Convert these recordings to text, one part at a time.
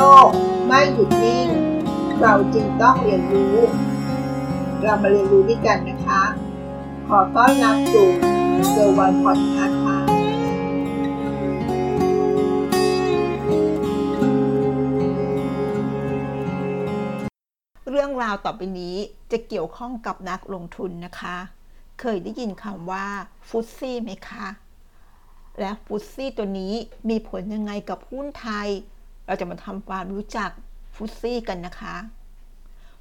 โลกไม่หยุดนิ่ง เราจึงต้องเรียนรู้ เรามาเรียนรู้ด้วยกันนะคะ ขอต้อนรับสู่เซอร์วันพอดคาส์ค่ะเรื่องราวต่อไปนี้จะเกี่ยวข้องกับนักลงทุนนะคะ เคยได้ยินคำว่า FTSE ไหมคะ และฟุตซี่ตัวนี้มีผลยังไงกับหุ้นไทย เราจะมาทำความรู้จักฟุตซี่กันนะคะ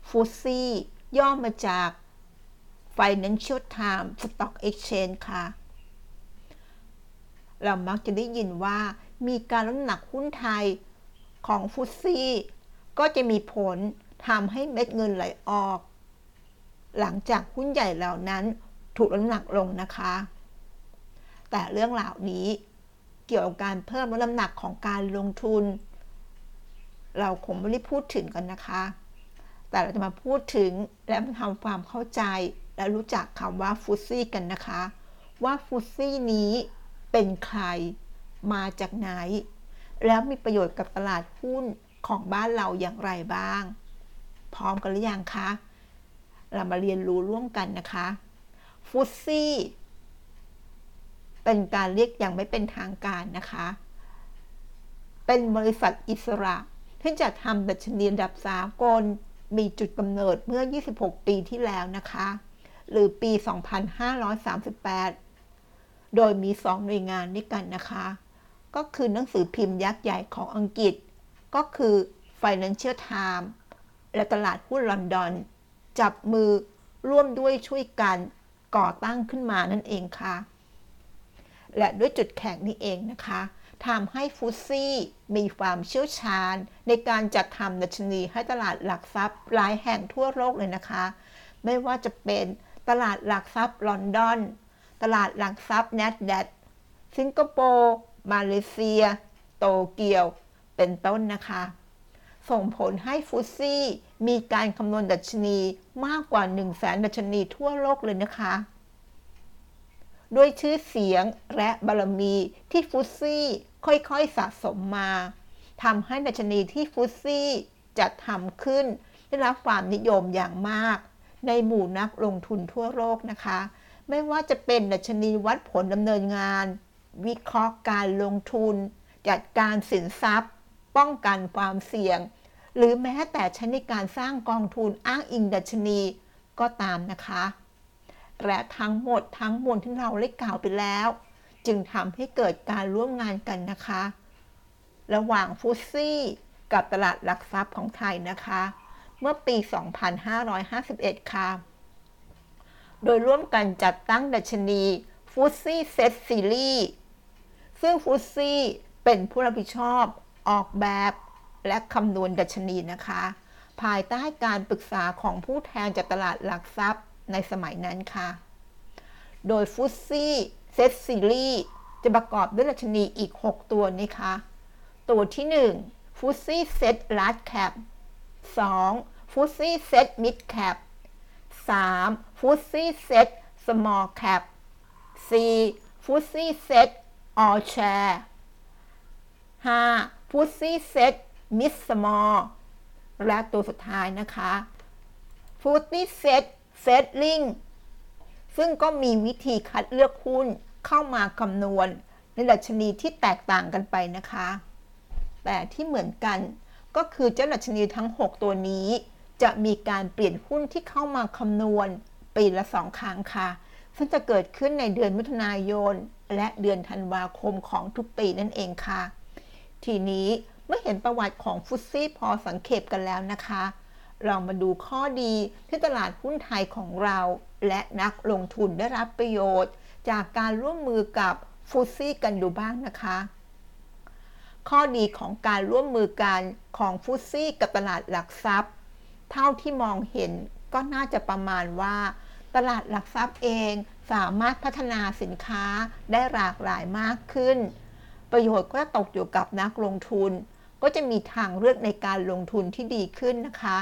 ฟุตซี่ย่อมาจาก Financial Times Stock Exchange ค่ะ เรามักจะได้ยินว่ามีการลดน้ำหนักหุ้นไทยของฟุตซี่ ก็จะมีผลทำให้เม็ดเงินไหลออก หลังจากหุ้นใหญ่เหล่านั้นถูกลดน้ำหนักลงนะคะ แต่เรื่องเหล่านี้เกี่ยวกับการเพิ่มลดน้ำหนักของการลงทุน เราคงไม่ได้พูดถึงกันนะคะ แต่เราจะมาพูดถึงและทำความเข้าใจและรู้จักคำว่าฟุตซี่กันนะคะ ว่าฟุตซี่นี้เป็นใครมาจากไหน แล้วมีประโยชน์กับตลาดหุ้นของบ้านเราอย่างไรบ้าง พร้อมกันหรือยังคะ เรามาเรียนรู้ร่วมกันนะคะฟุตซี่เป็นการเรียกอย่างไม่เป็นทางการนะคะ เป็นบริษัทอิสระ ที่จะทำดัชนีระดับสากลมีจุดกำเนิดเมื่อ 26 ปีที่แล้วนะคะ หรือปี 2538 โดยมี 2 หน่วยงานด้วยกันนะคะ ก็คือหนังสือพิมพ์ยักษ์ใหญ่ของอังกฤษ ก็คือ Financial Times และตลาดหุ้นลอนดอน จับมือร่วมด้วยช่วยกันก่อตั้งขึ้นมานั่นเองค่ะ และด้วยจุดแข็งนี้เองนะคะ ทำให้ฟุตซี่มีความเชี่ยวชาญ ในการจัดทำดัชนีให้ตลาดหลักทรัพย์หลายแห่งทั่วโลกเลยนะคะ ไม่ว่าจะเป็นตลาดหลักทรัพย์ลอนดอน ตลาดหลักทรัพย์เนสแดดสิงคโปร์มาเลเซีย โตเกียว เป็นต้นนะคะ ส่งผลให้ฟุตซี่มีการคำนวณดัชนีมากกว่า 1 0 0 0 0แสนดัชนีทั่วโลกเลยนะคะด้วยชื่อเสียงและบารมีที่ฟุตซี่ ค่อยๆสะสมมาทำให้ดัชนีที่ฟุตซี่จัดทำขึ้น ได้รับความนิยมอย่างมาก ในหมู่นักลงทุนทั่วโลกนะคะ ไม่ว่าจะเป็นดัชนีวัดผลดำเนินงาน วิเคราะห์การลงทุน จัดการสินทรัพย์ ป้องกันความเสี่ยง หรือแม้แต่ใช้ในการสร้างกองทุนอ้างอิงดัชนีก็ตามนะคะ และทั้งหมดทั้งมวลที่เราได้กล่าวไปแล้ว จึงทำให้เกิดการร่วมงานกันนะคะ ระหว่างฟุตซี่กับตลาดหลักทรัพย์ของไทยนะคะ เมื่อปี 2551 ค่ะ โดยร่วมกันจัดตั้งดัชนีฟุตซี่เซตซีรีส์ซึ่งฟุตซี่เป็นผู้รับผิดชอบออกแบบและคำนวณดัชนีนะคะ ภายใต้การปรึกษาของผู้แทนจากตลาดหลักทรัพย์ในสมัยนั้นค่ะ โดยฟุตซี่ เซตซีรีส์จะประกอบด้วยดัชนีอีก 6 ตัวนะคะ ตัวที่1 FTSE SET Large Cap 2. FTSE SET Mid Cap 3. FTSE SET Small Cap 4. FTSE SET All-Share 5. f u ซี่เซตมิดสมอลและตัวสุดท้ายนะคะ f u ซี่เซตเซตลิงซึ่งก็มีวิธีคัดเลือกหุ้น เข้ามาคำนวณในดัชนีที่แตกต่างกันไปนะคะ แต่ที่เหมือนกันก็คือเจ้าดัชนีทั้ง 6 ตัวนี้ จะมีการเปลี่ยนหุ้นที่เข้ามาคำนวณปีละสองครั้งค่ะ ซึ่งจะเกิดขึ้นในเดือนมิถุนายน และเดือนธันวาคมของทุกปีนั่นเองค่ะ ทีนี้เมื่อเห็นประวัติของฟุตซี่พอสังเขปกันแล้วนะคะเรามาดูข้อดีที่ตลาดหุ้นไทยของเรา และนักลงทุนได้รับประโยชน์ จากการร่วมมือกับฟุตซี่กันดูบ้างนะคะ ข้อดีของการร่วมมือกันของฟุตซี่กับตลาดหลักทรัพย์ เท่าที่มองเห็นก็น่าจะประมาณว่า ตลาดหลักทรัพย์เองสามารถพัฒนาสินค้าได้หลากหลายมากขึ้น ประโยชน์ก็ตกอยู่กับนักลงทุน ก็จะมีทางเลือกในการลงทุนที่ดีขึ้นนะคะ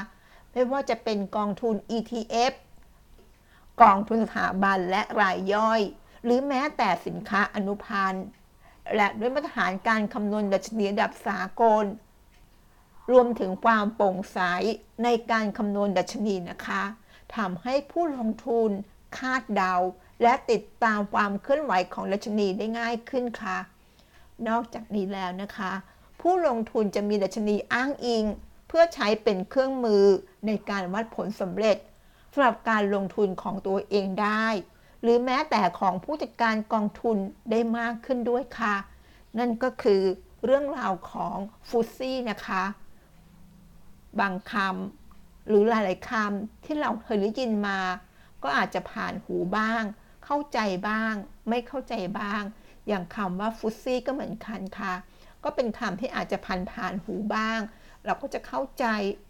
ไม่ว่าจะเป็นกองทุน ETF กองทุนสถาบันและรายย่อย หรือแม้แต่สินค้าอนุพันธ์และด้วยมาตรฐานการคำนวณดัชนีระดับสากล รวมถึงความโปร่งใสในการคำนวณดัชนีนะคะทำให้ผู้ลงทุนคาดเดา และติดตามความเคลื่อนไหวของดัชนีได้ง่ายขึ้นค่ะ นอกจากนี้แล้วนะคะ ผู้ลงทุนจะมีดัชนีอ้างอิง เพื่อใช้เป็นเครื่องมือในการวัดผลสำเร็จสำหรับการลงทุนของตัวเองได้ หรือแม้แต่ของผู้จัดการกองทุนได้มากขึ้นด้วยค่ะ นั่นก็คือเรื่องราวของฟุซี่นะคะ บางคำหรือหลายๆคำที่เราเคยได้ยินมา ก็อาจจะผ่านหูบ้าง เข้าใจบ้าง ไม่เข้าใจบ้าง อย่างคำว่าฟุซี่ก็เหมือนกันค่ะ ก็เป็นคำที่อาจจะผ่านผ่านหูบ้าง เราก็จะเข้าใจ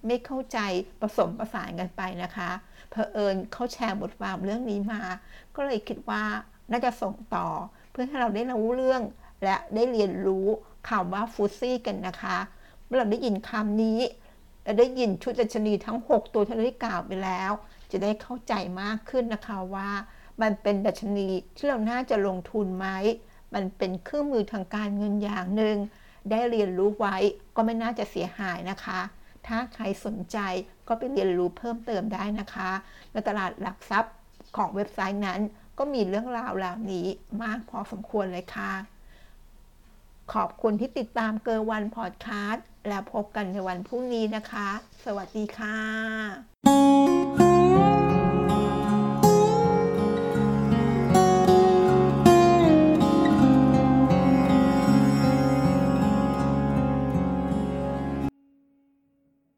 ไม่เข้าใจผสมประสานกันไปนะคะเพอเอิญเขาแชร์บทความเรื่องนี้มา ก็เลยคิดว่าน่าจะส่งต่อ เพื่อให้เราได้รู้เรื่อง และได้เรียนรู้คำว่าฟุตซี่กันนะคะ เมื่อเราได้ยินคำนี้และได้ยินชุดดัชนีทั้ง 6 ตัวที่เราได้กล่าวไปแล้ว จะได้เข้าใจมากขึ้นนะคะว่ามันเป็นดัชนีที่เราน่าจะลงทุนไหม มันเป็นเครื่องมือทางการเงินอย่างหนึ่ง ได้เรียนรู้ไว้ก็ไม่น่าจะเสียหายนะคะ ถ้าใครสนใจก็ไปเรียนรู้เพิ่มเติมได้นะคะในตลาดหลักทรัพย์ของเว็บไซต์นั้น ก็มีเรื่องราวเหล่านี้มากพอสมควรเลยค่ะ ขอบคุณที่ติดตามเกอร์วันพอดคาสต์แล้วพบกันในวันพรุ่งนี้นะคะ สวัสดีค่ะ